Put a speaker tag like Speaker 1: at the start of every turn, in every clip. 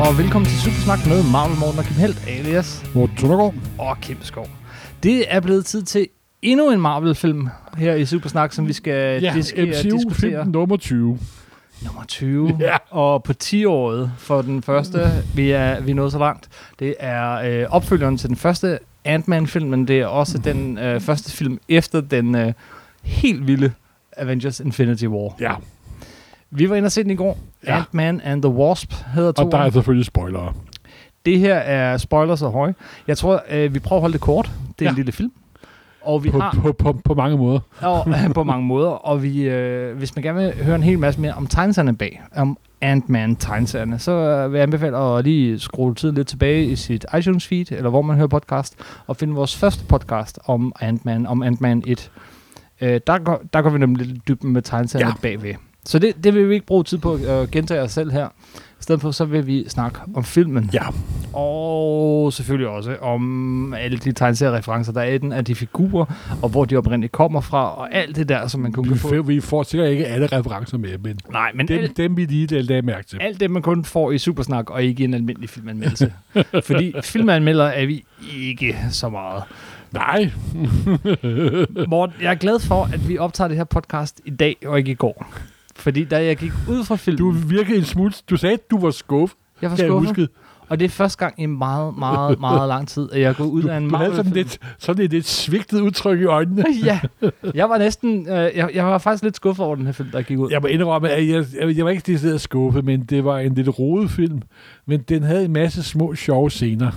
Speaker 1: og velkommen til Supersnak med Marvel Morten og Kim Helt, alias
Speaker 2: Morten Tundergaard.
Speaker 1: og Kim Skov. Det er blevet tid til endnu en Marvel-film her i Supersnak, som vi skal
Speaker 2: Ja,
Speaker 1: dis-
Speaker 2: MCU
Speaker 1: diskutere.
Speaker 2: film nummer 20.
Speaker 1: Nummer 20.
Speaker 2: Ja.
Speaker 1: Og på 10-året for den første, vi er, vi er nået så langt, det er øh, opfølgeren til den første Ant-Man-film, men det er også den øh, første film efter den øh, helt vilde Avengers Infinity War.
Speaker 2: Ja,
Speaker 1: Vi var inde og se den i går.
Speaker 2: Ja.
Speaker 1: Ant-Man and the Wasp hedder
Speaker 2: og der er
Speaker 1: to.
Speaker 2: selvfølgelig spoilere.
Speaker 1: Det her er spoiler så høje. Jeg tror, øh, vi prøver at holde det kort. Det er ja. En lille film. Og vi
Speaker 2: På,
Speaker 1: har
Speaker 2: på, på, på mange måder.
Speaker 1: og, på mange måder. Og vi, øh, hvis man gerne vil høre en hel masse mere om tegneserierne bag, om Ant-Man tegneserierne, så øh, vil jeg anbefale at lige skrue tiden lidt tilbage i sit iTunes feed, eller hvor man hører podcast, og finde vores første podcast om Ant-Man, om Ant-Man 1. Øh, der, går, der går vi nemlig lidt dybden med tegneserierne ja.
Speaker 2: Ja.
Speaker 1: bagved. Så det, det vil vi ikke bruge tid på at gentage os selv her. I stedet for, så vil vi snakke om filmen.
Speaker 2: Ja,
Speaker 1: Og selvfølgelig også om alle de tegneseriereferencer, der er i den, af de figurer, og hvor de oprindeligt kommer fra, og alt det der, som man kun
Speaker 2: vi,
Speaker 1: kan få.
Speaker 2: vi får sikkert ikke alle referencer med, men
Speaker 1: Nej, men
Speaker 2: dem,
Speaker 1: alt,
Speaker 2: dem vi lige lagde mærke til.
Speaker 1: alt det, man kun får i Supersnak, og ikke i en almindelig filmanmeldelse. Fordi filmanmelder er vi ikke så meget.
Speaker 2: Nej,
Speaker 1: Morten, jeg er glad for, at vi optager det her podcast i dag, og ikke i går. Fordi da jeg gik ud fra filmen,
Speaker 2: du virkede en smule... Du sagde, at du var skuffet,
Speaker 1: jeg var
Speaker 2: jeg
Speaker 1: skuffet, og det er første gang i meget, meget, meget lang tid, at jeg går ud
Speaker 2: Du,
Speaker 1: af en
Speaker 2: du havde sådan
Speaker 1: Marvel-film.
Speaker 2: lidt, sådan et lidt svigtet udtryk i øjnene.
Speaker 1: ja, jeg var næsten, øh, jeg, jeg var faktisk lidt skuffet over den her film, der gik ud.
Speaker 2: Jeg må indrømme, at jeg, jeg, jeg var ikke decideret skuffet, men det var en lidt rodet film. Men den havde en masse små, sjove scener.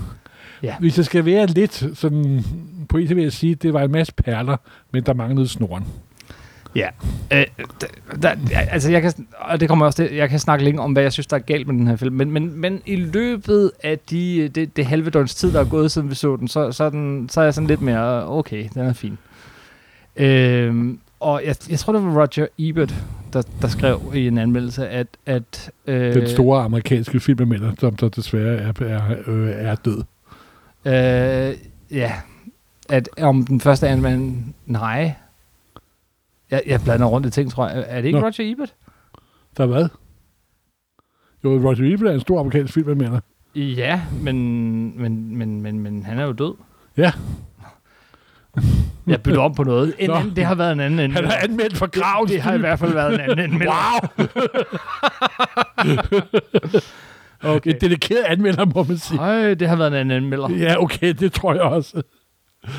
Speaker 1: Ja.
Speaker 2: Hvis jeg skal være lidt sådan... På en vil jeg sige, at det var en masse perler, men der manglede snoren.
Speaker 1: Ja, øh, der, der, altså jeg kan, og det kommer også til, jeg kan snakke længe om, hvad jeg synes, der er galt med den her film, men, men, men i løbet af de, det, det halve døgns tid, der er gået, siden vi så den, så, så, er, den, så er jeg sådan lidt mere, okay, den er fin. Øh, og jeg, jeg tror, det var Roger Ebert, der, der skrev i en anmeldelse, at... at øh,
Speaker 2: Den store amerikanske filmanmelder, som der desværre er, er, øh, er død.
Speaker 1: Øh, ja, at om den første Ant-Man, nej. Jeg, jeg blander rundt i ting, tror jeg. Er det ikke
Speaker 2: Nå.
Speaker 1: Roger Ebert?
Speaker 2: Der er hvad? Jo, Roger Ebert er en stor amerikansk filmanmelder.
Speaker 1: Ja, men, men, men, men, men han er jo død.
Speaker 2: Ja.
Speaker 1: Jeg bytter om på noget. En
Speaker 2: Nå.
Speaker 1: anden, det har været en anden
Speaker 2: Han
Speaker 1: anmelder.
Speaker 2: er anmeldt for
Speaker 1: det,
Speaker 2: grav.
Speaker 1: det har i hvert fald været en anden anmelder.
Speaker 2: Wow! okay. En dedikeret anmelder, må man sige.
Speaker 1: Øj, det har været en anden anmelder.
Speaker 2: Ja, okay, det tror jeg også.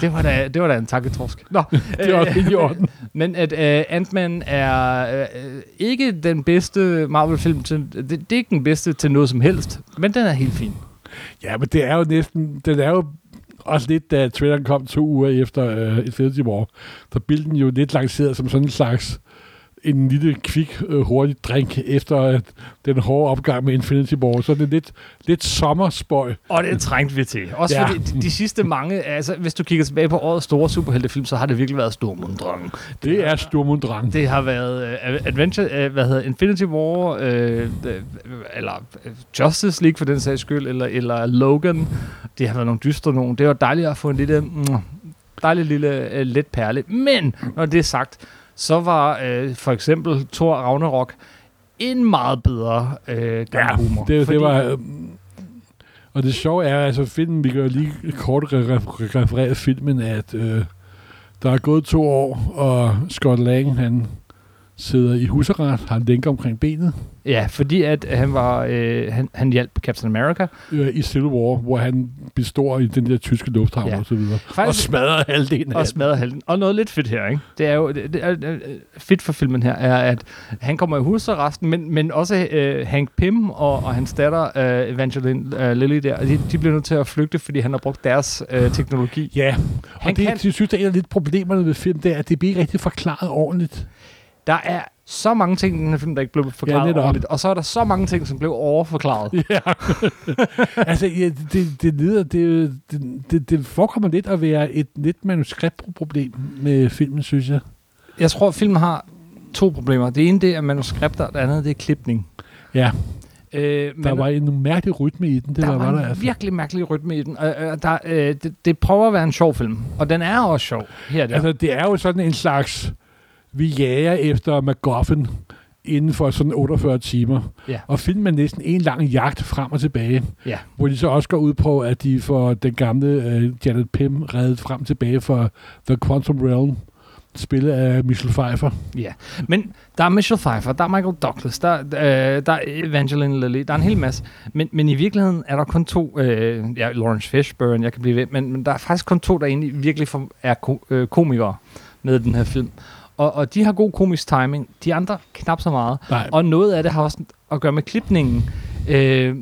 Speaker 1: Det var da, det var da en takketorsk. Nå,
Speaker 2: Det også helt i orden.
Speaker 1: Men at uh, Ant-Man er uh, ikke den bedste Marvel-film til... Det, det er ikke den bedste til noget som helst, men den er helt fin.
Speaker 2: Ja, men det er jo næsten... Den er jo også lidt, da traileren kom to uger efter uh, Infinity War, så blev den jo lidt lanceret som sådan en slags en lille, kvik, øh, hurtig drink efter den hårde opgang med Infinity War. Så det er lidt, lidt sommerspøj.
Speaker 1: Og det trængte vi til. Også ja. Fordi de, de sidste mange, altså hvis du kigger tilbage på årets store superheltefilm, så har det virkelig været Stormundrang.
Speaker 2: Det er Sturmundrang.
Speaker 1: Det har været uh, Adventure, uh, hvad hedder Infinity War, uh, eller uh, Justice League for den sags skyld, eller, eller Logan. Det har været nogle dystre nogen. Det var dejligt at få en lille, mm, dejlig lille uh, let perle. Men når det er sagt, så var uh, for eksempel Thor Ragnarok en meget bedre gang
Speaker 2: Ja,
Speaker 1: humor.
Speaker 2: det,
Speaker 1: Fordi-
Speaker 2: det var... Øh, og det sjove er, altså filmen, vi jo lige kort re- re- referere filmen, at øh, der er gået to år, og Scott Lang, han sidder i husarret, har en lænke omkring benet
Speaker 1: Ja, fordi at han var øh, han, han hjalp Captain America.
Speaker 2: øh, i Civil War, hvor han består i den der tyske lufthavn
Speaker 1: Ja.
Speaker 2: og så videre. Og
Speaker 1: Faktisk,
Speaker 2: smadrer halvdelen af
Speaker 1: og smadrer halden. Og noget lidt fedt her, ikke? Det er jo det, det er, fedt for filmen her, er, at han kommer i husarresten, men, men også øh, Hank Pym og, og hans datter øh, Evangeline øh, Lilly der, de, de bliver nødt til at flygte, fordi han har brugt deres øh, teknologi.
Speaker 2: Ja, og
Speaker 1: Han
Speaker 2: det,
Speaker 1: kan-
Speaker 2: jeg synes, det er en af lidt problemerne ved film, det er, at det bliver ikke rigtig forklaret ordentligt.
Speaker 1: Der er så mange ting i den her film, der ikke blev forklaret
Speaker 2: netop.
Speaker 1: ordentligt, og så er der så mange ting, som blev overforklaret.
Speaker 2: Ja. altså, ja, det, det, lider, det, det, det, det forekommer lidt at være et lidt manuskriptproblem med filmen, synes jeg.
Speaker 1: Jeg tror, at filmen har to problemer. Det ene det er manuskripter, det andet det er klipning.
Speaker 2: Ja,
Speaker 1: Øh,
Speaker 2: der var en mærkelig rytme i den. Det
Speaker 1: der
Speaker 2: var,
Speaker 1: var,
Speaker 2: var
Speaker 1: en
Speaker 2: der altså.
Speaker 1: virkelig mærkelig rytme i den. Øh, øh, der, øh, det, det prøver at være en sjov film, og den er også sjov. Her er det.
Speaker 2: Altså, det er jo sådan en slags, vi jager efter MacGuffin inden for sådan 48 timer.
Speaker 1: Ja.
Speaker 2: Og filmen er næsten en lang jagt frem og tilbage,
Speaker 1: Ja.
Speaker 2: hvor de så også går ud på, at de får den gamle øh, Janet Pym reddet frem og tilbage for The Quantum Realm, spillet af Michelle Pfeiffer.
Speaker 1: Ja, men der er Michelle Pfeiffer, der er Michael Douglas, der, øh, der er Evangeline Lilly, der er en hel masse. Men, men i virkeligheden er der kun to, øh, ja, Lawrence Fishburne, jeg kan blive ved, men, men der er faktisk kun to, der egentlig virkelig for, er ko, øh, komikere med den her film. Og, og de har god komisk timing, de andre knap så meget.
Speaker 2: Nej,
Speaker 1: Og noget af det har også at gøre med klipningen. Øh,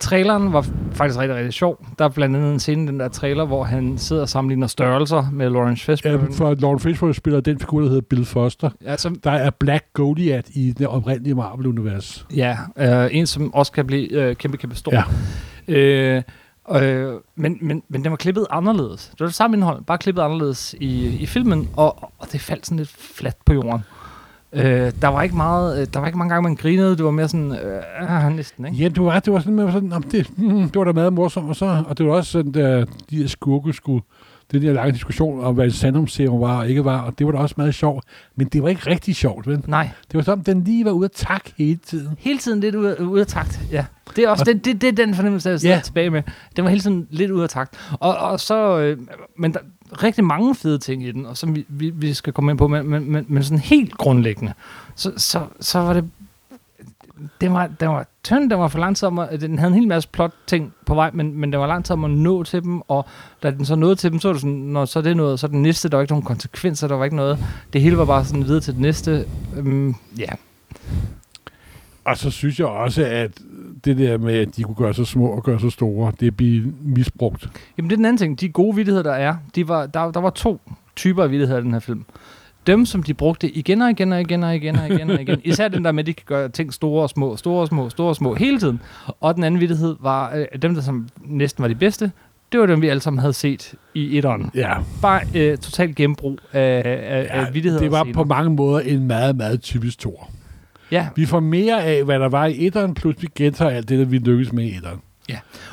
Speaker 1: traileren var faktisk rigtig, rigtig sjov. Der er blandt andet en scene den der trailer, hvor han sidder og sammenligner størrelser med Lawrence Fishburne.
Speaker 2: ja, for Lawrence Fishburne spiller den figur, der hedder Bill Foster.
Speaker 1: altså,
Speaker 2: Der er Black Goliath i det oprindelige Marvel-univers.
Speaker 1: Ja, øh, en som også kan blive øh, kæmpe, kæmpe stor.
Speaker 2: Ja.
Speaker 1: Øh, øh, men, men, men den var klippet anderledes. Det var det samme indhold, bare klippet anderledes i, i filmen, og, og det faldt sådan lidt fladt på jorden. Øh, der var ikke meget, øh, der var ikke mange gange, man grinede. Det var mere sådan, øh, ah, næsten, ikke?
Speaker 2: Ja, det var, det var sådan, man var sådan det, mm, det var da meget morsomt, og, så, og det var også sådan, der, de her skurke skulle, den der lange diskussion om, hvad Sandum serum var og ikke var, og det var da også meget sjovt, men det var ikke rigtig sjovt, vel?
Speaker 1: Nej,
Speaker 2: Det var som, den lige var ude at tak hele tiden.
Speaker 1: hele tiden lidt ude, ude af takt. Ja. Det er også det, det, det er den fornemmelse, jeg sidder
Speaker 2: Ja.
Speaker 1: tilbage med. Den var hele tiden lidt ude af takt. Og, og så, øh, men der er rigtig mange fede ting i den, og som vi, vi, vi skal komme ind på, men, men, men, men sådan helt grundlæggende, så, så, så var det det var, den var tynd, den var for lang tid om at, den havde en hel masse plot ting på vej, men, men det var lang tid om at nå til dem, og da den så nåede til dem, så var det sådan, når så er det noget, så det næste, der var ikke nogen konsekvenser, der var ikke noget, det hele var bare sådan videre til det næste, øhm, ja,
Speaker 2: Og så synes jeg også, at det der med, at de kunne gøre sig små og gøre sig store, det bliver misbrugt.
Speaker 1: Jamen det er den anden ting. De gode vittigheder, der er, de var, der, der var to typer af vittigheder i den her film. Dem, som de brugte igen og igen og igen og igen og igen og igen. Især den der med, at de kan gøre ting store og små, store og små, store og små hele tiden. Og den anden vittighed var, øh, dem, der som næsten var de bedste, det var dem, vi alle sammen havde set i etteren.
Speaker 2: Ja,
Speaker 1: Bare øh, totalt gennembrug af, af,
Speaker 2: ja
Speaker 1: af vittigheder.
Speaker 2: det var på mange måder en meget, meget typisk tor.
Speaker 1: Ja,
Speaker 2: Vi får mere af, hvad der var i etteren, plus vi gentager alt det, der vi lykkedes med i etteren.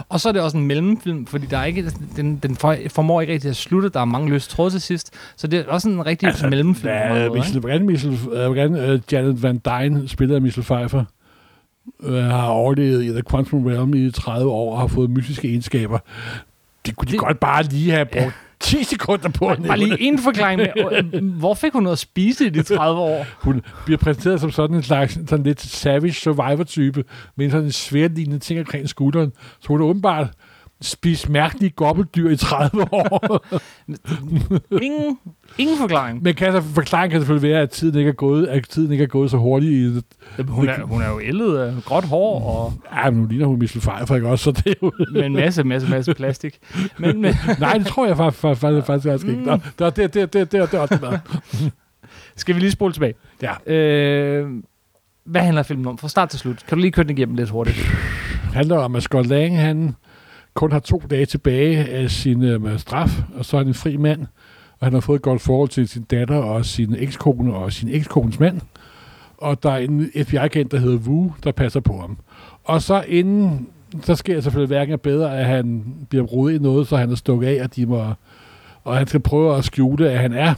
Speaker 1: Og så er det også en mellemfilm, fordi der er ikke, den, den for, formår ikke rigtig at slutte. Der er mange løse tråde til sidst. Så det er også en rigtig altså, mellemfilm.
Speaker 2: Ja? Michel, hvordan, Michel, øh, hvordan uh, Janet Van Dyne, spillet af Michelle Pfeiffer, uh, har overlevet i The Quantum Realm i 30 år og har fået mystiske egenskaber. Det kunne de
Speaker 1: Det-
Speaker 2: godt bare lige have brugt
Speaker 1: Ja.
Speaker 2: 10 sekunder på. at
Speaker 1: Bare lige en forklaring med, hvor fik hun noget at spise i de 30 år?
Speaker 2: Hun bliver præsenteret som sådan en slags sådan lidt savage survivor-type, med sådan en sværlignende ting omkring skulderen. Så hun er åbenbart spist mærkelige gobbeldyr i 30 år.
Speaker 1: ingen, ingen forklaring.
Speaker 2: Men kan, forklaringen kan selvfølgelig være, at tiden ikke er gået, at tiden ikke er gået så hurtigt. I det.
Speaker 1: Hun, er, hun er jo ældet af gråt hår. Og...
Speaker 2: Ja, men nu ligner hun Michelle Pfeiffer også, så det er jo...
Speaker 1: med en masse, masse, masse plastik. Men, men...
Speaker 2: Nej, det tror jeg faktisk, faktisk, faktisk, faktisk ikke. Der, der, der, der, der, der, der, der.
Speaker 1: Skal vi lige spole tilbage?
Speaker 2: Ja.
Speaker 1: Øh, hvad handler filmen om fra start til slut? Kan du lige køre den igennem lidt hurtigt?
Speaker 2: Det handler om, at Scott Lang, han kun har to dage tilbage af sin øh, straf, og så er han en fri mand, og han har fået et godt forhold til sin datter og sin ekskone og sin ekskones mand. Og der er en FBI-agent, der hedder Wu, der passer på ham. Og så inden, så sker det selvfølgelig hverken bedre, at han bliver rodet i noget, så han er stukket af, og de må og han skal prøve at skjule, at han er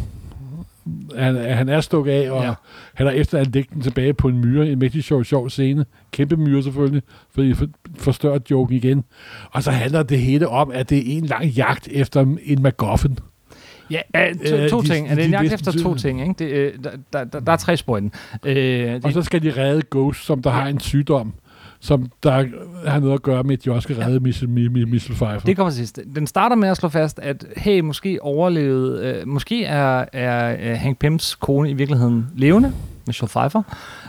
Speaker 2: han, han er stukket af, og
Speaker 1: Ja.
Speaker 2: ja. han har efter at lægge den tilbage på en myre, en mægtig sjov, sjov scene. Kæmpe myre selvfølgelig, fordi for, forstørrer joken igen. Og så handler det hele om, at det er en lang jagt efter en MacGuffin.
Speaker 1: Ja, øh, to,
Speaker 2: Øh,
Speaker 1: to
Speaker 2: de-
Speaker 1: ting. Er det
Speaker 2: de
Speaker 1: en jagt efter to ting? Ikke? Det, øh, der, der, der, der er tre spor i den. Øh, det,
Speaker 2: Og så skal de redde Ghost, som der har en sygdom, som der har noget at gøre med, at de også skal redde Michelle, Mi- Mi- Michelle Pfeiffer.
Speaker 1: Det kommer til sidst. Den starter med at slå fast, at hey, måske overlevede, øh, måske er, er øh, Hank Pyms kone i virkeligheden levende, Michelle Pfeiffer.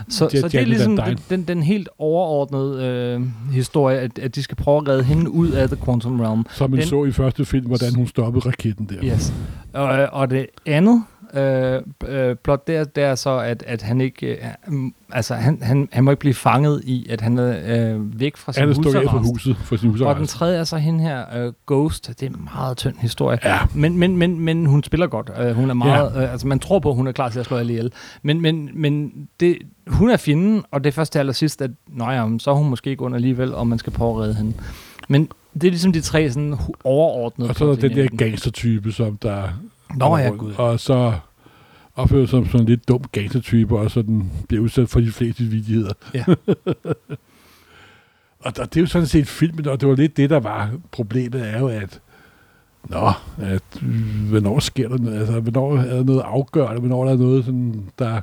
Speaker 1: Så,
Speaker 2: Det er
Speaker 1: så det er ligesom den, den, den helt overordnede øh, historie, at, at de skal prøve at redde hende ud af The Quantum Realm.
Speaker 2: som man
Speaker 1: den-
Speaker 2: så i første film, hvordan hun stoppede raketten der.
Speaker 1: Yes. Og, og det andet øh, øh, plot, det er, det er så, at, at han ikke, øh, mm, altså han, han, han må ikke blive fanget i, at han er øh, væk fra sin
Speaker 2: Han er stukket fra huset, for sin
Speaker 1: Og den tredje er så hende her, øh, Ghost. Det er en meget tynd historie.
Speaker 2: Ja,
Speaker 1: Men, men, men, men hun spiller godt. Uh, hun er meget, ja. uh, altså man tror på, at hun er klar til at slå alle ihjel. Men, men, men det, hun er fjenden, og det er først til allersidst, at nå ja, så er hun måske ikke under alligevel, og man skal redde hende. Men det er ligesom de tre sådan overordnede.
Speaker 2: og så er der den der gangstertype, som der...
Speaker 1: Nå ja,
Speaker 2: rundt.
Speaker 1: gud.
Speaker 2: Og så... opfører sig som sådan en lidt dum gangstertype, og sådan bliver udsat for de fleste vidigheder.
Speaker 1: Ja.
Speaker 2: og der, det er jo sådan set filmen, og det var lidt det, der var problemet, er jo, at Nå, at, øh, hvornår sker der noget? Altså, hvornår er der noget afgørende? Hvornår er der noget, sådan, der...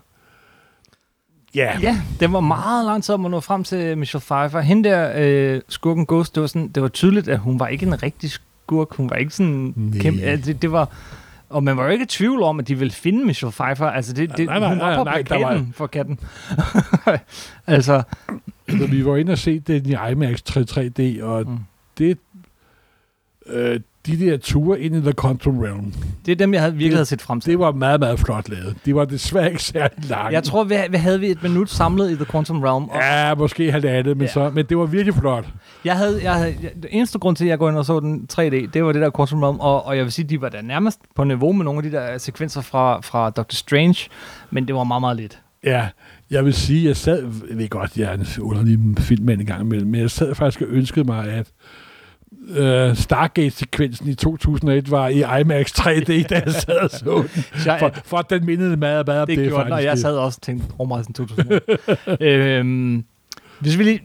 Speaker 2: Ja.
Speaker 1: Ja, det var meget lang tid om at nå frem til Michelle Pfeiffer. Hende der, øh, skurken Ghost, det var, sådan, det var tydeligt, at hun var ikke en rigtig skurk. Hun var ikke sådan
Speaker 2: Nej.
Speaker 1: kæmpe... Altså, det, det var... Og man var jo ikke i tvivl om, at de ville finde Michelle Pfeiffer. Altså, det, det,
Speaker 2: Nej, nej,
Speaker 1: hun var
Speaker 2: nej,
Speaker 1: på
Speaker 2: nej,
Speaker 1: plakaten for katten. altså,
Speaker 2: Så vi var inde og se den i IMAX 3D, og
Speaker 1: mm.
Speaker 2: det... Øh, de der ture ind i The Quantum Realm,
Speaker 1: det er dem, jeg havde, virkelig
Speaker 2: Det-
Speaker 1: havde set frem til.
Speaker 2: det var meget, meget flot lavet. De var desværre ikke særlig lange.
Speaker 1: Jeg tror, vi, vi havde vi et minut samlet i The Quantum Realm. Og
Speaker 2: Ja, måske halvandet, men,
Speaker 1: Ja.
Speaker 2: så, men det var virkelig flot.
Speaker 1: jeg havde, jeg havde, jeg, det eneste grund til, at jeg går ind og så den 3D, det var det der Quantum Realm. Og, og jeg vil sige, de var da nærmest på niveau med nogle af de der sekvenser fra, fra Doctor Strange. Men det var meget, meget lidt.
Speaker 2: Ja, jeg vil sige, jeg sad, jeg ved godt, jeg er en underlig filmmand en gang imellem, men jeg sad faktisk og ønskede mig, at øh, Stargate-sekvensen i 2001 var i IMAX 3D, da jeg sad og så den. For, for den mindede meget, meget
Speaker 1: det,
Speaker 2: det,
Speaker 1: det gjorde
Speaker 2: faktisk.
Speaker 1: jeg sad også og tænkte, rumrejsen 2000. øhm, hvis vi lige...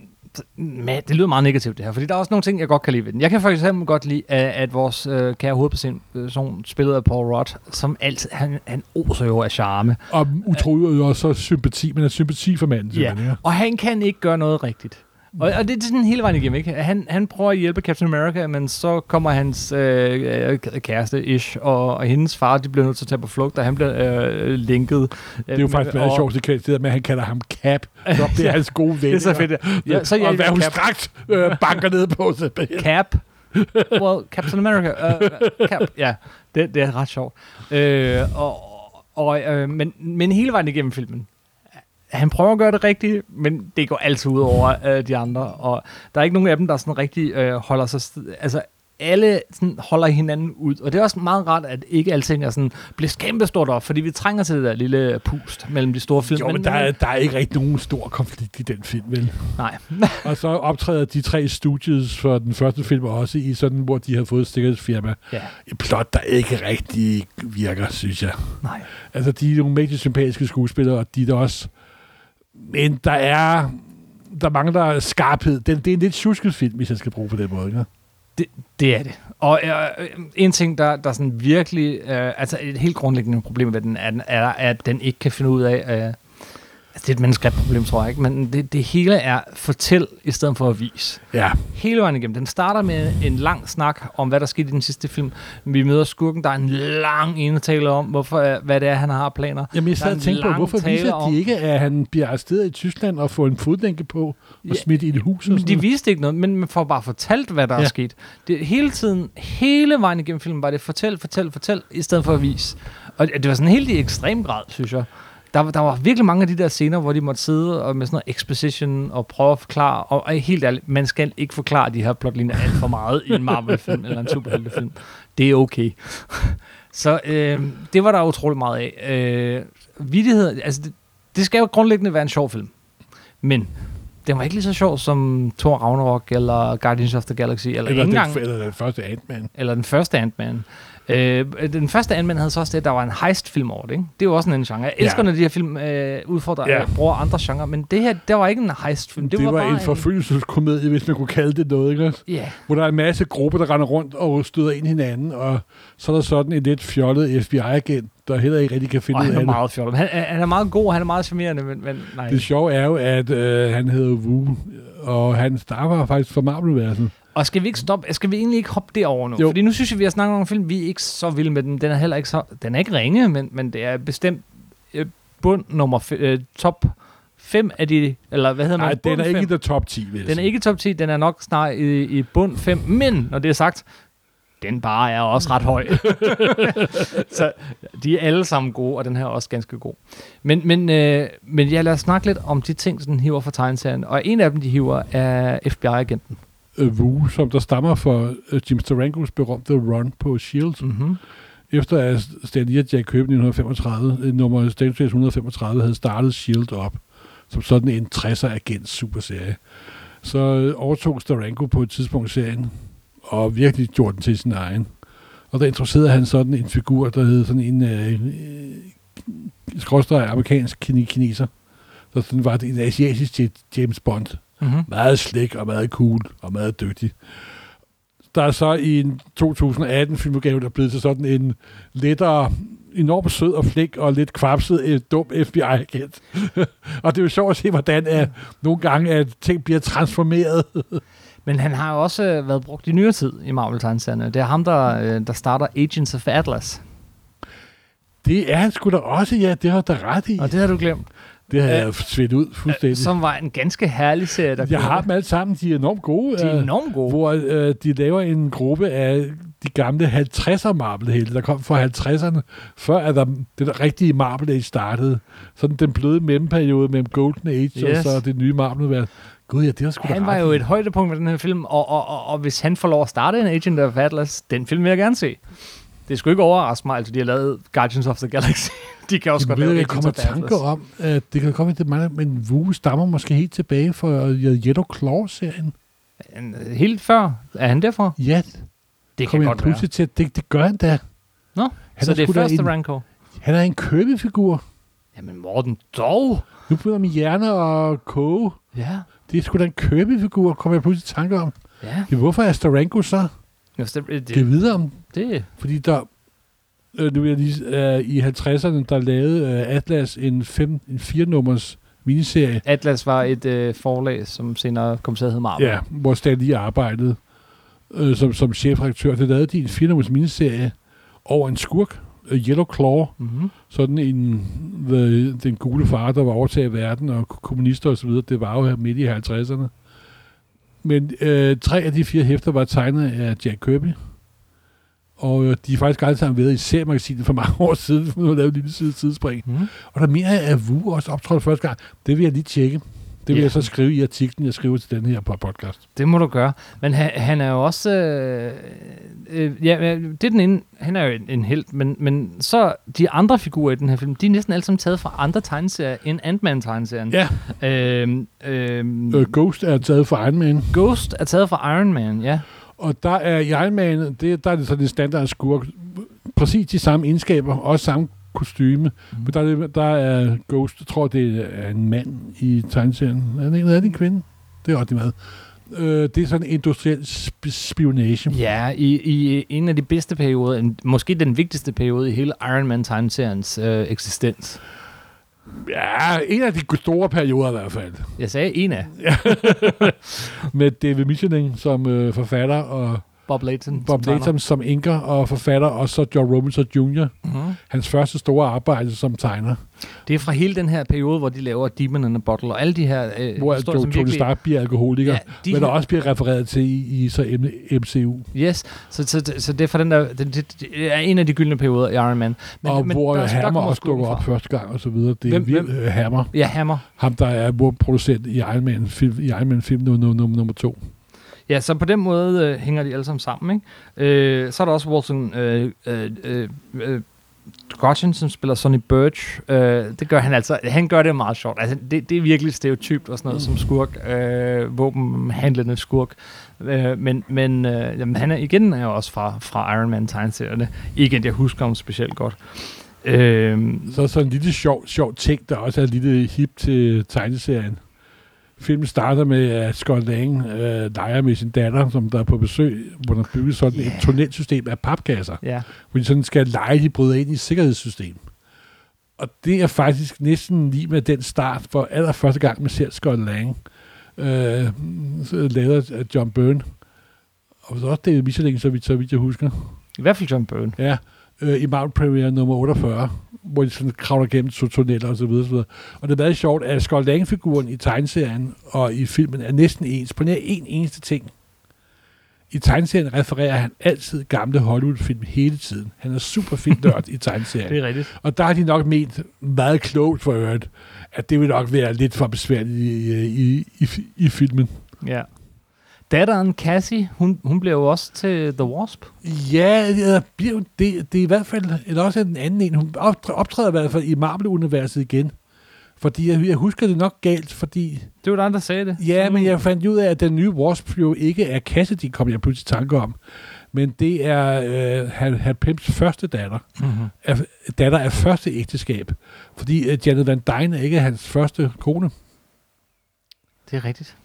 Speaker 1: Men det lyder meget negativt det her, fordi der er også nogle ting, jeg godt kan lide ved den. Jeg kan for eksempel godt lide, at, at vores øh, kære hovedperson, spillet af Paul Rudd, som altid, han, han oser jo af charme.
Speaker 2: Og utroligt også sympati, men er sympati for manden,
Speaker 1: Ja,
Speaker 2: simpelthen. Ja.
Speaker 1: og han kan ikke gøre noget rigtigt. Og, og det er sådan hele vejen igennem, ikke? Han, han prøver at hjælpe Captain America, men så kommer hans øh, øh, kæreste, Ish, og, og hendes far, de bliver nødt til at tage på flugt, og han bliver øh, linket.
Speaker 2: Det er jo faktisk meget sjovt sekvens, det der med, at han kalder ham Cap. Så det er hans gode ven.
Speaker 1: Det er så fedt. Ja, så
Speaker 2: og
Speaker 1: jeg
Speaker 2: hvad hun straks øh, banker ned på sig.
Speaker 1: Cap. Well, Captain America. Uh, Cap. Ja, det, det er ret sjovt. Øh, og, og, øh, men, men hele vejen igennem filmen, han prøver at gøre det rigtigt, men det går altid ud over øh, de andre. Og der er ikke nogen af dem, der sådan rigtig øh, holder sig... st- Altså, alle sådan holder hinanden ud. Og det er også meget rart, at ikke alting er sådan, bliver kæmpestort op, fordi vi trænger til det der lille pust mellem de store film.
Speaker 2: Jo, men der, er, der er ikke rigtig nogen stor konflikt i den film, vel?
Speaker 1: Nej.
Speaker 2: Og så optræder de tre studios for den første film også i sådan, hvor de har fået et sikkerhedsfirma.
Speaker 1: Ja,
Speaker 2: Et plot, der ikke rigtig virker, synes jeg.
Speaker 1: nej.
Speaker 2: Altså, de er nogle mægtig sympatiske skuespillere, og de er der også... Men der er... Der mangler skarphed. Den, det er en lidt tjusket film, hvis jeg skal bruge på den måde. Ikke?
Speaker 1: Det, det er det. Og øh, øh en ting, der, der sådan virkelig... Øh, altså et helt grundlæggende problem ved den, er, er, at den ikke kan finde ud af... Øh, altså det er et manuskriptproblem, tror jeg ikke, men det, det hele er fortæl i stedet for at vise.
Speaker 2: Ja,
Speaker 1: Hele vejen igennem. Den starter med en lang snak om, hvad der skete i den sidste film. Vi møder skurken, der er en lang enetale om, hvorfor, hvad det er, han har planer.
Speaker 2: Jamen, jeg sad og tænkte på, hvorfor viser
Speaker 1: om-
Speaker 2: de ikke, at han bliver arresteret i Tyskland og får en fodlænke på og
Speaker 1: Ja,
Speaker 2: smidt i et hus? Og
Speaker 1: Men de viste ikke noget, men man får bare fortalt, hvad der ja. er sket. Det, hele tiden, hele vejen igennem filmen, var det fortæl, fortæl, fortæl, i stedet for at vise. Og det det var sådan helt i ekstrem grad, synes jeg. Der, var- der var virkelig mange af de der scener, hvor de måtte sidde og med sådan noget exposition og prøve at forklare. Og, og helt ærligt, man skal ikke forklare de her plotlinjer alt for meget i en Marvel-film eller en superheltefilm. Det er okay. Så øh, det var der utrolig meget af. Øh, vidighed, altså det, det skal jo grundlæggende være en sjov film. Men den var ikke lige så sjov som Thor Ragnarok eller Guardians of the Galaxy, eller,
Speaker 2: eller, den,
Speaker 1: engang,
Speaker 2: eller den første Ant-Man.
Speaker 1: eller den første Ant-Man. Øh, den første Ant-Man havde så også det, at der var en heist-film over det. Ikke? Det er jo også en genre. Jeg elsker,
Speaker 2: Ja.
Speaker 1: når de her film øh, udfordrer,
Speaker 2: Ja.
Speaker 1: ja. bruger andre genrer, men det her, der var ikke en heist-film.
Speaker 2: Det, det var, var
Speaker 1: bare
Speaker 2: en forfølgelseskomedie, hvis man kunne kalde det noget, ikke?
Speaker 1: Ja,
Speaker 2: Hvor der er en masse grupper, der render rundt og støder ind hinanden, og så er der sådan en lidt fjollet FBI-agent, der heller ikke rigtig kan finde ud
Speaker 1: han
Speaker 2: af
Speaker 1: er
Speaker 2: det.
Speaker 1: meget fjollet. Han, han er meget god, han er meget charmerende, men, men nej.
Speaker 2: Det sjove er jo, at øh, han hedder Wu, og han starter faktisk for Marvel-universet.
Speaker 1: Og skal vi ikke stoppe? Skal vi egentlig ikke hoppe derover nu?
Speaker 2: Jo.
Speaker 1: Fordi nu synes jeg, vi har snakket om en film, vi er ikke så vilde med den. Den er heller ikke så... Den er ikke ringe, men, men det er bestemt øh, bund nummer... F- øh, top 5 af de... Eller hvad hedder man?
Speaker 2: Nej, den er ikke i top 10, vil
Speaker 1: Den er
Speaker 2: sige.
Speaker 1: ikke i top 10, den er nok snart i, i bund 5. Men, når det er sagt, den bare er også ret høj. så de er alle sammen gode, og den her er også ganske god. Men, men, øh, men jeg lader os snakke lidt om de ting, som den hiver fra tegneserien. Og en af dem, de hiver, er FBI-agenten.
Speaker 2: Øh, Wu, som der stammer for øh, Jim Starangos berømte run på S.H.I.E.L.D.
Speaker 1: Mm-hmm.
Speaker 2: Efter at Stan Jack Kirby i 1935, øh, nummer Stanley 135, havde startet S.H.I.E.L.D. op som sådan en 60'er agent superserie. Så overtog Starango på et tidspunkt serien, og virkelig gjorde den til sin egen. Og der introducerede han sådan en figur, der hed sådan en øh, skråstrej amerikansk kine- kineser. Så sådan var det en asiatisk Ja- James Bond.
Speaker 1: Mm-hmm.
Speaker 2: Meget slæk og meget cool og meget dygtig. Der er så i en 2018 filmudgave, der er blevet til sådan en lettere, enormt sød og flæk og lidt kvapset, øh, dum FBI-agent. og det er jo sjovt at se, hvordan at nogle gange at ting bliver transformeret.
Speaker 1: Men han har jo også øh, været brugt i nyere tid i marvel tegneserierne Det er ham, der, øh, der starter Agents of Atlas.
Speaker 2: Det er han sgu da også, ja, det har du ret i.
Speaker 1: Og det har du glemt.
Speaker 2: Det har
Speaker 1: Øh,
Speaker 2: jeg svedt ud fuldstændig.
Speaker 1: Som var en ganske herlig serie, der
Speaker 2: Jeg har dem alle sammen, de er enormt gode.
Speaker 1: De er
Speaker 2: øh,
Speaker 1: enormt gode.
Speaker 2: hvor øh, de laver en gruppe af de gamle 50'er Marvel-helte, der kom fra 50'erne, før at der, det der rigtige Marvel Age startede. Sådan den bløde mellemperiode mellem Golden Age yes. Og så det nye Marvel-univers. Gud ja, det var sgu da
Speaker 1: Han var jo et højdepunkt med den her film, og, og, og, og hvis han får lov at starte en Agent of Atlas, den film vil jeg gerne se. Det skulle ikke overraske mig, altså de har lavet Guardians of the Galaxy. de kan også
Speaker 2: Jeg
Speaker 1: godt lave
Speaker 2: jeg
Speaker 1: Agents
Speaker 2: kommer tanker om, at det kan komme, det er meget, men Wu stammer måske helt tilbage fra øh, Yellow Claw-serien.
Speaker 1: En- Helt før. Er han derfra?
Speaker 2: Ja,
Speaker 1: Det kan
Speaker 2: jeg
Speaker 1: godt være.
Speaker 2: pludselig til, at det, det gør han da.
Speaker 1: Nå,
Speaker 2: Han
Speaker 1: så
Speaker 2: er
Speaker 1: det er første
Speaker 2: en-
Speaker 1: Ranko.
Speaker 2: Han er en købefigur.
Speaker 1: Jamen Morten, dog!
Speaker 2: Nu begynder min hjerne at koge.
Speaker 1: Ja,
Speaker 2: Det er sgu da en købefigur, kommer jeg pludselig i tanke om.
Speaker 1: ja.
Speaker 2: Hvorfor er Starenko så?
Speaker 1: Det, det,
Speaker 2: Det videre om,
Speaker 1: det,
Speaker 2: fordi der, øh, nu er jeg lige, øh, i 50'erne, der lavede øh, Atlas en, fem, en fire-nummers miniserie,
Speaker 1: Atlas var et øh, forlag, som senere kom til at hedde Marvel.
Speaker 2: ja, hvor Stan Lee arbejdede øh, som, som chefredaktør. Det lavede de en fire-nummers miniserie over en skurk, øh, Yellow Claw,
Speaker 1: Mm-hmm.
Speaker 2: sådan en, the, den gule far, der var overtaget verden, og kommunister osv., det var jo her midt i 50'erne. Men øh, tre af de fire hæfter var tegnet af Jack Kirby, og øh, de er faktisk alle sammen været i seriemagasinet for mange år siden, for nu har lavet et lille side tidsspring.
Speaker 1: Mm-hmm.
Speaker 2: Og der mener jeg, at Wu også optrådte første gang. Det vil jeg lige tjekke. Det vil
Speaker 1: Ja.
Speaker 2: jeg så skrive i artiklen, jeg skriver til den her på podcast.
Speaker 1: Det må du gøre. Men han, han er jo også... Øh, øh, ja, det er den ene. Han er jo en, en held, men, men så de andre figurer i den her film, de er næsten alle sammen taget fra andre tegneserier end Ant-Man-tegneserien.
Speaker 2: Ja,
Speaker 1: Øhm, øhm,
Speaker 2: øh, Ghost er taget fra Iron Man.
Speaker 1: Ghost er taget fra Iron Man, ja.
Speaker 2: Og der er i Iron Man, det, der er det sådan en standard skurk. Præcis de samme egenskaber, også samme kostyme. Mm. Men der er, der er Ghost, jeg tror, det er en mand i tegneserien. Er det en, er det en kvinde? Det er også meget. Øh, det er sådan en industriel sp- spionage.
Speaker 1: Ja, i, i en af de bedste perioder, en, måske den vigtigste periode i hele Iron Man-tegneseriens øh, eksistens.
Speaker 2: Ja, en af de store perioder i hvert fald.
Speaker 1: Jeg sagde en af
Speaker 2: Med David Michelin som øh, forfatter, og
Speaker 1: Bob Layton.
Speaker 2: Bob Layton som enker og forfatter, og så John Robinson Jr.,
Speaker 1: Mm-hmm.
Speaker 2: hans første store arbejde som tegner.
Speaker 1: Det er fra hele den her periode, hvor de laver Demon in a Bottle, og alle de her øh,
Speaker 2: Hvor
Speaker 1: historier, som
Speaker 2: Tony. Stark bliver alkoholiker.
Speaker 1: Ja, de
Speaker 2: men der
Speaker 1: her-
Speaker 2: også bliver refereret til i, i så MCU.
Speaker 1: Yes, så, så, så det er fra den der, det, det, det er en af de gyldne perioder i Iron Man.
Speaker 2: Men, og men hvor
Speaker 1: der-
Speaker 2: Hammer også dukker op første gang og så videre. Det er
Speaker 1: Hvem-
Speaker 2: hvem, vildt, øh, Hammer.
Speaker 1: Ja, Hammer.
Speaker 2: Ham, der er producent i Iron Man film, i Iron Man film nummer, nummer, nummer to.
Speaker 1: Ja, så på den måde øh, hænger de alle sammen sammen, ikke? Øh, så er der også Walton øh, øh, øh, øh Gotchen, som spiller Sonny Birch. Øh, det gør han altså. Han gør det meget sjovt. Altså, det, det er virkelig stereotypt og sådan noget som skurk. Øh, våbenhandlende skurk. Øh, men men øh, jamen, han er igen er jo også fra, fra Iron Man tegneserierne. Igen, jeg husker ham specielt godt. Øh,
Speaker 2: Så er så en lille sjov, sjov ting, der også er lidt hip til tegneserien. Filmen starter med, at Scott Lang øh, leger med sin datter, som der er på besøg, hvor der bygges sådan
Speaker 1: Ja.
Speaker 2: et tunnelsystem af papkasser,
Speaker 1: ja.
Speaker 2: hvor de sådan skal lege, de bryder ind i sikkerhedssystem. Og det er faktisk næsten lige med den start, for allerførste gang, man ser Scott Lang, øh, lavet af John Byrne. Og så også David Michelin, så vidt, så vidt jeg husker.
Speaker 1: I hvert fald John Byrne.
Speaker 2: Ja, øh, i Marvel Premiere nummer 48, hvor de sådan kravler gennem to tunneller og så videre, så videre. Og det er meget sjovt, at Scott Lang-figuren i tegneserien og i filmen er næsten ens på nær en eneste ting. I tegneserien refererer han altid gamle Hollywood-film hele tiden. Han er super fin nørd i tegneserien.
Speaker 1: Det er rigtigt.
Speaker 2: Og der har de nok ment meget klogt for øvrigt, at det vil nok være lidt for besværligt i, i, i, i filmen.
Speaker 1: Ja. Datteren Cassie, hun, hun bliver jo også til The Wasp.
Speaker 2: Ja, det, bliver det, det er i hvert fald, eller også en anden en, hun optræder, i hvert fald i Marvel-universet igen. Fordi jeg, jeg husker det nok galt, fordi...
Speaker 1: Det var dig, der sagde det.
Speaker 2: Ja, men jeg fandt ud af, at den nye Wasp jo ikke er Cassidy, kom jeg pludselig i tanke om. Men det er øh, Hal Pimps første datter.
Speaker 1: Mm-hmm.
Speaker 2: Er, datter af første ægteskab. Fordi øh, Janet Van Dyne er ikke hans første kone.
Speaker 1: Det er rigtigt.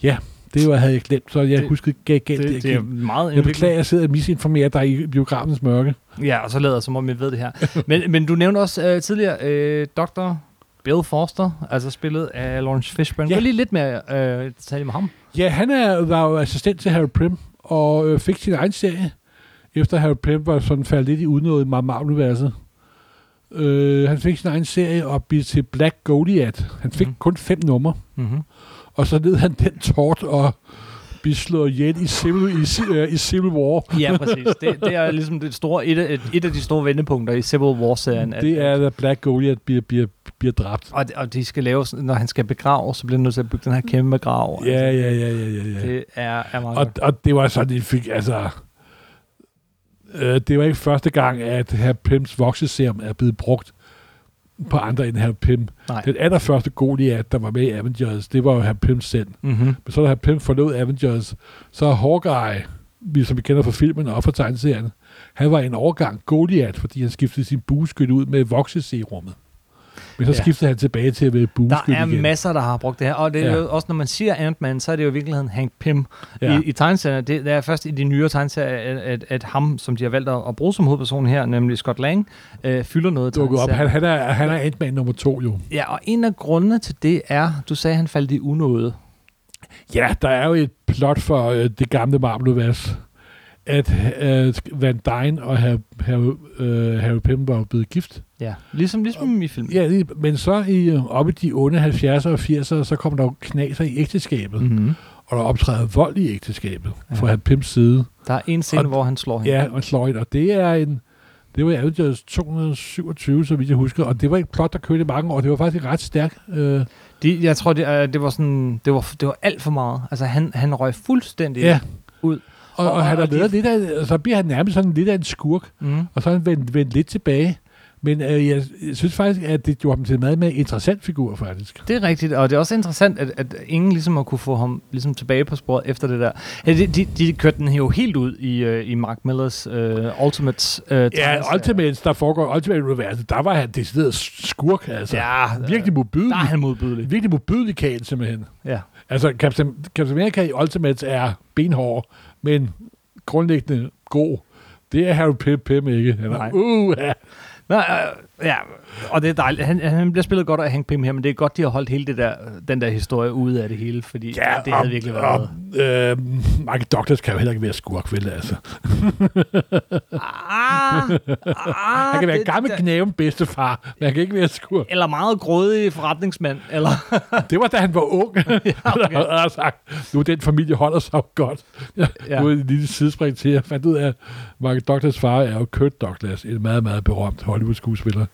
Speaker 2: Det var, havde jeg glemt, så jeg
Speaker 1: Det-
Speaker 2: huskede galt.
Speaker 1: Det,
Speaker 2: Det,
Speaker 1: det, er meget
Speaker 2: jeg beklager, at jeg sidder og misinformerer dig i biografens mørke.
Speaker 1: Ja, og så lader jeg, som om jeg ved det her. men, men du nævnte også øh, tidligere øh, Dr. Bill Forster, altså spillet af Lawrence Fishburne.
Speaker 2: Ja.
Speaker 1: Gå lige lidt mere øh, detalje med ham.
Speaker 2: Ja, han er, var jo assistent til Harry Prim, og øh, fik sin egen serie, efter Harry Prim var sådan faldet lidt i udnået i Marvel-universet. Øh, han fik sin egen serie og blev til Black Goliath. Han fik mm. kun fem numre,
Speaker 1: Mm-hmm.
Speaker 2: Og så led han den tort og blev slået ihjel i Civil, i, øh, i Civil War.
Speaker 1: Ja, præcis. Det, det er ligesom det store, et, af- et, et af de store vendepunkter i Civil War-serien. at-
Speaker 2: Det er, da Black Goliath bliver, bliver, bliver dræbt.
Speaker 1: Og, og de skal lave, når han skal begrave, så bliver han nødt til at bygge den her kæmpe grav.
Speaker 2: Ja, ja, ja, ja, ja. ja.
Speaker 1: Det er, er meget
Speaker 2: Og,
Speaker 1: godt.
Speaker 2: og det var sådan, de fik, altså... Øh, det var ikke første gang, at her Pims vokseserum er blevet brugt på andre end her Pim.
Speaker 1: Nej.
Speaker 2: Den allerførste Goliath, der var med i Avengers, det var jo her Pim selv.
Speaker 1: Mm-hmm.
Speaker 2: Men så da her Pim forlod Avengers, så er Hawkeye, som vi kender fra filmen og fra tegneserien, han var en overgang Goliath, fordi han skiftede sin bueskyld ud med vokseserummet. Men så
Speaker 1: Ja.
Speaker 2: skiftede han tilbage til at være
Speaker 1: Der
Speaker 2: bueskyld
Speaker 1: er
Speaker 2: igen.
Speaker 1: masser, der har brugt det her. Og det er
Speaker 2: Ja.
Speaker 1: jo også, når man siger Ant-Man, så er det jo i virkeligheden Hank Pym.
Speaker 2: Ja.
Speaker 1: I, i tegneserierne, det, det er først i de nyere tegneserier, at, at, at ham, som de har valgt at, at bruge som hovedperson her, nemlig Scott Lang, øh, fylder noget i
Speaker 2: Dukket op. Han, han, er, han er Ant-Man nummer to jo.
Speaker 1: Ja, og en af grundene til det er, du sagde, at han faldt i unåde.
Speaker 2: Ja, der er jo et plot for øh, det gamle Marvel-univers, at øh, Van Dyne og Harry, Harry, øh, Harry Pym var blevet gift.
Speaker 1: Ja, ligesom, ligesom i filmen.
Speaker 2: Ja, men så i, øh, oppe i de onde 70'ere og 80'ere, så kommer der jo knaser i ægteskabet, mm.
Speaker 1: Mm-hmm.
Speaker 2: og der optræder vold i ægteskabet
Speaker 1: Ja.
Speaker 2: fra Harry Pyms side.
Speaker 1: Der er en scene,
Speaker 2: Og-
Speaker 1: hvor han slår hende.
Speaker 2: Ja, og slår ind, og det er en... Det var i Avengers 227, så vidt jeg husker, og det var et plot, der kørte i mange år. Det var faktisk ret stærkt. Øh,
Speaker 1: De, jeg tror, det, øh, det var sådan, det var, det var alt for meget. Altså, han, han røg fuldstændig
Speaker 2: ja.
Speaker 1: ud.
Speaker 2: Og, og,
Speaker 1: Og-
Speaker 2: og han
Speaker 1: og
Speaker 2: har
Speaker 1: de-
Speaker 2: været lidt af, så bliver han nærmest sådan lidt af en skurk.
Speaker 1: Mm.
Speaker 2: Og så er han vendt, vendt lidt tilbage. Men øh, jeg, synes faktisk, at det gjorde ham til en meget mere interessant figur, faktisk.
Speaker 1: Det er rigtigt, og det er også interessant, at, at ingen ligesom har kunne få ham ligesom tilbage på sporet efter det der. De, de, de kørte den jo helt ud i, uh, i Mark Millers uh, Ultimates. Uh,
Speaker 2: Ja, Ultimates, der foregår Ultimate Universe, der var han decideret skurk, altså.
Speaker 1: Ja,
Speaker 2: Virkelig modbydelig.
Speaker 1: der er han modbydelig.
Speaker 2: Virkelig modbydelig kan, simpelthen.
Speaker 1: Ja.
Speaker 2: Altså, Captain, Captain America i Ultimates er benhård, men grundlæggende god. Det er Harry Pym ikke. Han
Speaker 1: Nej.
Speaker 2: uh, ja.
Speaker 1: Nå, øh, ja, og det er dejligt. Han, han bliver spillet godt af Hank Pym her, men det er godt, de har holdt hele det der, den der historie ude af det hele, fordi
Speaker 2: ja
Speaker 1: det havde virkelig været...
Speaker 2: Og, øh, Michael Douglas kan jo heller ikke være skurk, vel, altså.
Speaker 1: Ah, ah,
Speaker 2: Han kan være
Speaker 1: det-
Speaker 2: gammel
Speaker 1: det-
Speaker 2: knæven bedstefar, men han kan ikke være skurk.
Speaker 1: Eller meget grådig forretningsmand, eller...
Speaker 2: Det var da han var ung. ja,
Speaker 1: okay.
Speaker 2: har sagt, nu den familie holder sig godt. Ja.
Speaker 1: Ja.
Speaker 2: Nu er et lille sidespring til. Jeg fandt ud af, at Michael Douglas far er jo Kurt Douglas, en meget, meget berømt Hollywood-skuespiller,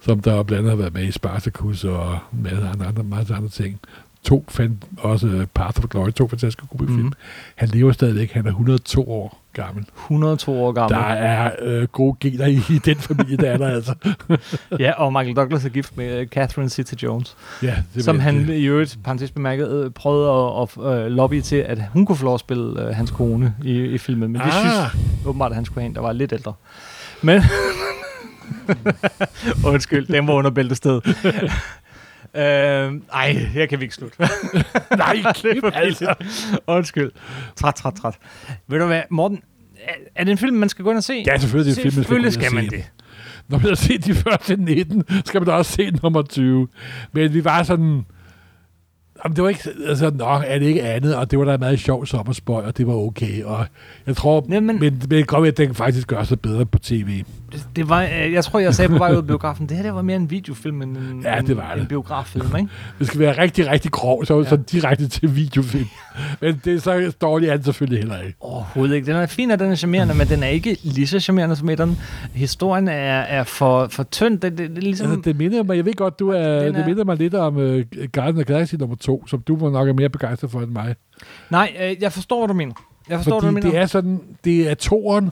Speaker 2: som der blandt andet har været med i Spartacus og af andre, af andre ting. To fandt også uh, Path of Glory, to fantastiske gode film. Mm. Han lever stadigvæk. Han er 102 år gammel.
Speaker 1: 102 år gammel.
Speaker 2: Der er øh, gode gener i, i den familie, der er der altså.
Speaker 1: Ja, og Michael Douglas er gift med uh, Catherine Zeta-Jones,
Speaker 2: Ja, det
Speaker 1: som han
Speaker 2: jeg.
Speaker 1: i øvrigt, parentes bemærket, øh, prøvede at, at øh, lobby til, at hun kunne få lov at spille øh, hans kone i, i filmen. Men det
Speaker 2: Ah.
Speaker 1: synes åbenbart, at han skulle have en, der var lidt ældre. Men... Undskyld, den var under bæltested. øh, ej, her kan vi ikke slutte.
Speaker 2: Nej,
Speaker 1: det er for
Speaker 2: altså.
Speaker 1: Undskyld. Træt, træt, træt. Ved du hvad, Morten, er, er det en film, man skal gå ind og se?
Speaker 2: Ja, selvfølgelig. Det er en film, man skal, gå
Speaker 1: skal
Speaker 2: ind og
Speaker 1: man
Speaker 2: se.
Speaker 1: det.
Speaker 2: Når man har set de første 19, skal man da også se nummer 20. Men vi var sådan... Jamen, det var ikke... Altså, nå, er det ikke andet? Og det var da en meget sjov sommerspøj, og det var okay. Og jeg tror...
Speaker 1: Jamen-
Speaker 2: men, men, men være, at den faktisk gøre sig bedre på tv.
Speaker 1: Det, det var, øh, jeg tror, jeg sagde på vej ud af biografen, det her det var mere en videofilm end en,
Speaker 2: Ja,
Speaker 1: en,
Speaker 2: det var det.
Speaker 1: en biograffilm, ikke?
Speaker 2: Det skal være rigtig, rigtig grov, så,
Speaker 1: Ja.
Speaker 2: ja. så direkte til videofilm. Men det er så dårligt er den selvfølgelig heller ikke.
Speaker 1: Overhovedet ikke. Den er fin, og den er charmerende, men den er ikke lige så charmerende som etteren. Historien er, er for, for tynd. Det, det, det er ligesom...
Speaker 2: Altså, det minder mig, jeg ved godt, du er,
Speaker 1: Den
Speaker 2: det
Speaker 1: er-
Speaker 2: minder mig lidt om uh, Guardians of Galaxy nummer 2, som du var nok er mere begejstret for end mig.
Speaker 1: Nej, øh, jeg forstår, hvad du mener. Jeg forstår,
Speaker 2: Fordi
Speaker 1: hvad du mener.
Speaker 2: det er sådan, det er toren,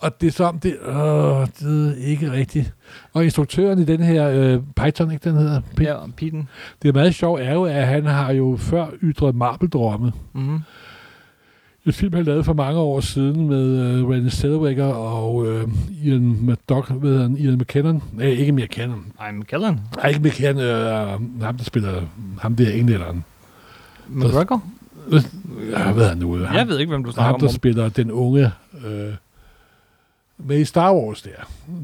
Speaker 2: og det er som, det, åh, det er ikke rigtigt. Og instruktøren i den her, øh, Python, ikke den hedder? P-
Speaker 1: Ja, Peten.
Speaker 2: Det er meget sjovt, er jo, at han har jo før ytret Marbeldrømme.
Speaker 1: Mm-hmm.
Speaker 2: En film, han lavede for mange år siden med uh, Renée Zellweger og uh, Ian McDock, hvad hedder han? Ian McKinnon. Nej, ikke McKinnon.
Speaker 1: Ej, McKellen.
Speaker 2: Nej, ikke McKinnon. Uh, ham, der spiller ham der englænderen.
Speaker 1: McGregor?
Speaker 2: Ja, hvad hedder han nu? Ham,
Speaker 1: Jeg ved ikke, hvem du snakker
Speaker 2: ham,
Speaker 1: om.
Speaker 2: der spiller den unge øh, med i Star Wars der.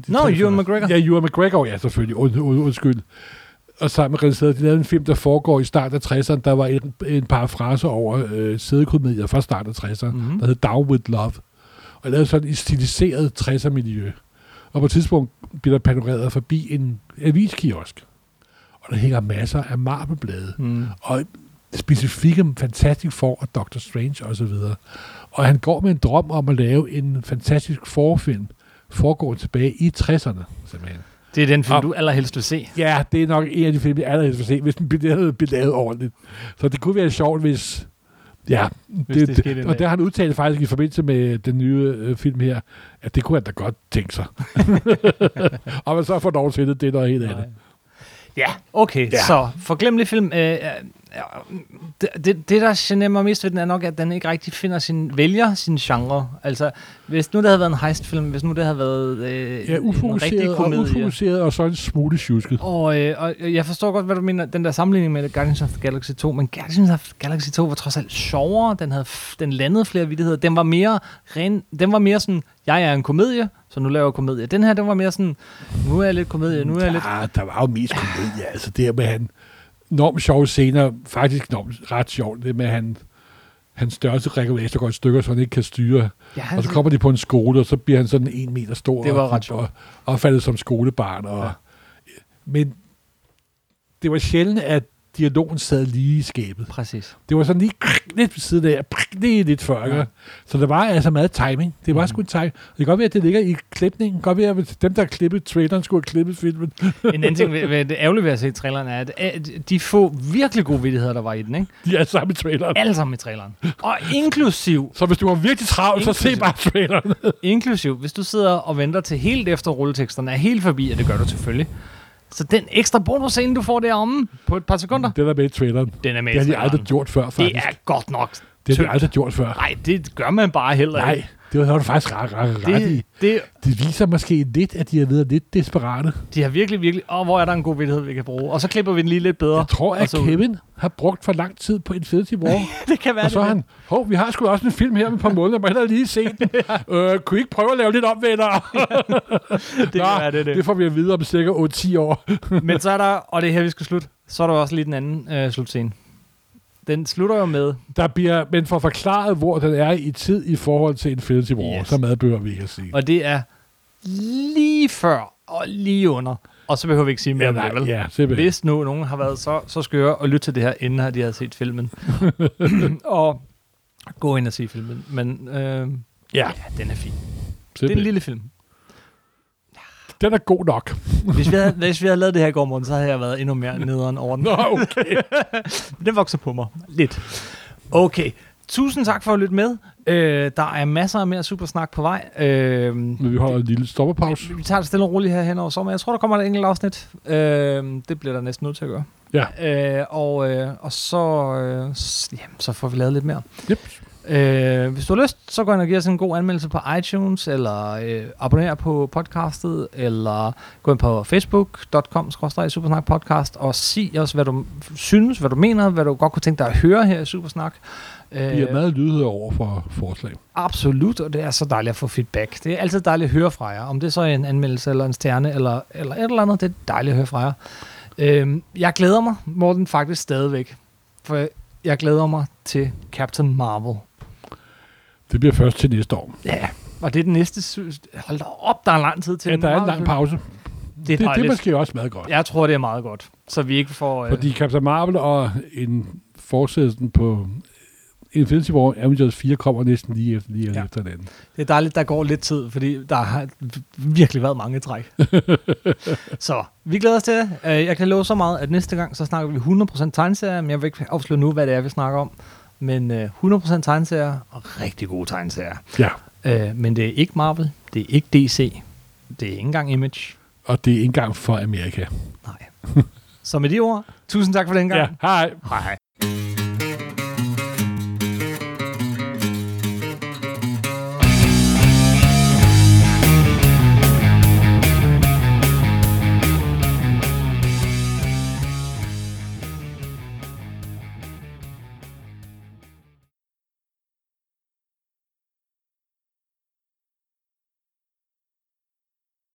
Speaker 2: De
Speaker 1: Nå,
Speaker 2: tre
Speaker 1: Ewan. McGregor.
Speaker 2: Ja, Ewan McGregor, ja, selvfølgelig. Und, und, undskyld. Og sammen med Renée de lavede en film, der foregår i starten af 60'erne. Der var en, en parafrase over øh, sædekomedier fra starten af 60'erne,
Speaker 1: Mhm.
Speaker 2: mm-hmm. der hed Down With Love. Og lavede sådan et stiliseret 60'er-miljø. Og på et tidspunkt bliver der panoreret forbi en aviskiosk. Og der hænger masser af marmelblade
Speaker 1: Mm.
Speaker 2: og specifikke Fantastic Four og Doctor Strange osv. Og, og han går med en drøm om at lave en fantastisk forfilm, foregår tilbage i 60'erne, simpelthen.
Speaker 1: Det er den film,
Speaker 2: Og-
Speaker 1: du allerhelst vil se.
Speaker 2: Ja, det er nok en af de film, jeg allerhelst vil se, hvis den bliver lavet ordentligt. Så det kunne være sjovt, hvis... Ja,
Speaker 1: Hvis
Speaker 2: det,
Speaker 1: det
Speaker 2: det, og det har han udtalt faktisk i forbindelse med den nye øh, film her, at det kunne han da godt tænke sig. og man så får lov til det, det er noget helt andet.
Speaker 1: Ja, okay.
Speaker 2: Ja.
Speaker 1: Ja. Så forglemmelig film. Øh, øh, ja, det, det, der generer mig mest ved den, er nok, at den ikke rigtig finder sin, vælger sin genre. Altså, hvis nu det havde været en heistfilm, hvis nu det havde været øh,
Speaker 2: Ja,
Speaker 1: en rigtig
Speaker 2: ufokuseret og
Speaker 1: komedie.
Speaker 2: ufokuseret, og så en smule tjusket.
Speaker 1: Og, øh, og jeg forstår godt, hvad du mener, den der sammenligning med Guardians of the Galaxy 2, men Guardians of the Galaxy 2 var trods alt sjovere, den, havde, den landede flere vittigheder, den var mere ren, den var mere sådan, jeg er en komedie, så nu laver jeg komedie. Den her, den var mere sådan, nu er jeg lidt komedie, nu er jeg lidt...
Speaker 2: Ja, der var jo mest komedie. Altså det med han enormt sjove scener, faktisk enormt ret sjovt, det med at han hans størrelse regulator går i stykker, så han ikke kan styre.
Speaker 1: Ja,
Speaker 2: Og så kommer de på en skole, og så bliver han sådan en meter stor.
Speaker 1: Det var
Speaker 2: og,
Speaker 1: ret sjovt.
Speaker 2: Og opfattet som skolebarn. Og,
Speaker 1: Ja.
Speaker 2: Men det var sjældent, at dialogen sad lige i skabet.
Speaker 1: Præcis.
Speaker 2: Det var sådan lige lidt ved siden af, lige lidt før.
Speaker 1: Ja.
Speaker 2: Så der var altså meget timing. Det var
Speaker 1: Mhm.
Speaker 2: sgu timing. Det kan godt være, at det ligger i klipningen. Det kan godt være, at dem, der har klippet traileren, skulle have klippet filmen.
Speaker 1: En anden ting ved, ved det ærgerlige ved at se traileren er, at de få virkelig gode vittigheder, der var i den, ikke?
Speaker 2: De er sammen i traileren.
Speaker 1: alle sammen i traileren. Og inklusiv,
Speaker 2: Så hvis du har virkelig travlt, så se bare traileren.
Speaker 1: inklusiv, hvis du sidder og venter til helt efter rulleteksterne er helt forbi, og det gør du selvfølgelig, så den ekstra bonusscene, du får deromme på et par sekunder,
Speaker 2: Det der med i traileren.
Speaker 1: den er med
Speaker 2: Det har de aldrig gjort før,
Speaker 1: Det
Speaker 2: faktisk.
Speaker 1: er godt nok
Speaker 2: det har de aldrig gjort før.
Speaker 1: Nej, det gør man bare heller
Speaker 2: Nej,
Speaker 1: ikke.
Speaker 2: Det har du faktisk ret, ret, ret i.
Speaker 1: Det, det,
Speaker 2: Det viser måske lidt, at de har været lidt desperate.
Speaker 1: de har virkelig, virkelig... Åh, hvor er der en god vittighed, vi kan bruge? Og så klipper vi den lige lidt bedre.
Speaker 2: Jeg tror, at
Speaker 1: så-
Speaker 2: Kevin har brugt for lang tid på Infinity War.
Speaker 1: det kan være,
Speaker 2: og så
Speaker 1: det
Speaker 2: han, hov, vi har sgu også en film her om et par måneder, må hellere lige se den. øh, kunne I ikke prøve at lave lidt om, venner?
Speaker 1: det kan være, det, er
Speaker 2: det
Speaker 1: det.
Speaker 2: får vi at vide om cirka 8-10 år.
Speaker 1: Men så er der, og det er her, vi skal slutte, så er der også lige den anden øh, slutscene. Den slutter jo med,
Speaker 2: Der bliver, men for forklaret, hvor den er i tid i forhold til Infinity War,
Speaker 1: Yes.
Speaker 2: så meget behøver vi ikke at sige.
Speaker 1: og det er lige før og lige under. Og så behøver vi ikke sige mere
Speaker 2: ja,
Speaker 1: om det, vel?
Speaker 2: ja, simpelthen.
Speaker 1: Hvis nu nogen har været så, så skøre og lytte til det her, inden at de havde set filmen. og gå ind og se filmen. Men øh,
Speaker 2: Ja,
Speaker 1: ja, den er fin. Det er en
Speaker 2: simpelthen.
Speaker 1: lille film.
Speaker 2: Den er god nok.
Speaker 1: Hvis vi havde, hvis vi havde lavet det her i går morgen, så havde jeg været endnu mere nederen over den.
Speaker 2: Nå, okay.
Speaker 1: Den vokser på mig. Lidt. Okay. Tusind tak for at lytte med. Øh, der er masser af mere supersnak på vej. Øh,
Speaker 2: Men vi holder en lille stopperpause.
Speaker 1: vi tager det stille og roligt her hen over sommer. Jeg tror, der kommer et enkelt afsnit. Øh, det bliver der næsten nødt til at gøre.
Speaker 2: Ja.
Speaker 1: Øh, og, øh, og så, øh, jamen, så får vi lavet lidt mere.
Speaker 2: Yep.
Speaker 1: Øh, hvis du har lyst, så gå ind og giv os en god anmeldelse på iTunes, eller øh, abonner på podcastet, eller gå ind på facebook.com Supersnak podcast, og sig os, hvad du synes, hvad du mener, hvad du godt kunne tænke dig at høre her i Supersnak.
Speaker 2: Vi er meget lydhøre over for forslag.
Speaker 1: Absolut, og det er så dejligt at få feedback. Det er altid dejligt at høre fra jer. Om det så er en anmeldelse eller en stjerne eller, eller et eller andet, det er dejligt at høre fra jer. Øhm, jeg glæder mig, Morten, faktisk stadigvæk. For jeg glæder mig til Captain Marvel.
Speaker 2: Det bliver først til næste år.
Speaker 1: Ja, og det er den næste... Hold da op, der er lang tid til
Speaker 2: Ja,
Speaker 1: den
Speaker 2: der er en lang pause.
Speaker 1: Det er
Speaker 2: Det, det er måske også meget godt.
Speaker 1: Jeg tror, det er meget godt. Så vi ikke får... Øh,
Speaker 2: Fordi Captain Marvel og en fortsættelsen på Infinity War, Avengers 4 kommer næsten lige efter, lige Ja. efter den anden.
Speaker 1: Det er dejligt, der går lidt tid, fordi der har virkelig været mange træk. så vi glæder os til det. Øh, Jeg kan love så meget, at næste gang, så snakker vi 100% tegneserier, men jeg vil ikke afsløre nu, hvad det er, vi snakker om. Men øh, 100% tegneserier og rigtig gode tegneserier.
Speaker 2: Ja,
Speaker 1: Øh, Men det er ikke Marvel, det er ikke DC, det er ikke engang Image.
Speaker 2: og det er ikke engang for Amerika.
Speaker 1: Nej. så med de ord, tusind tak for den gang.
Speaker 2: Ja, hej.
Speaker 1: Hej.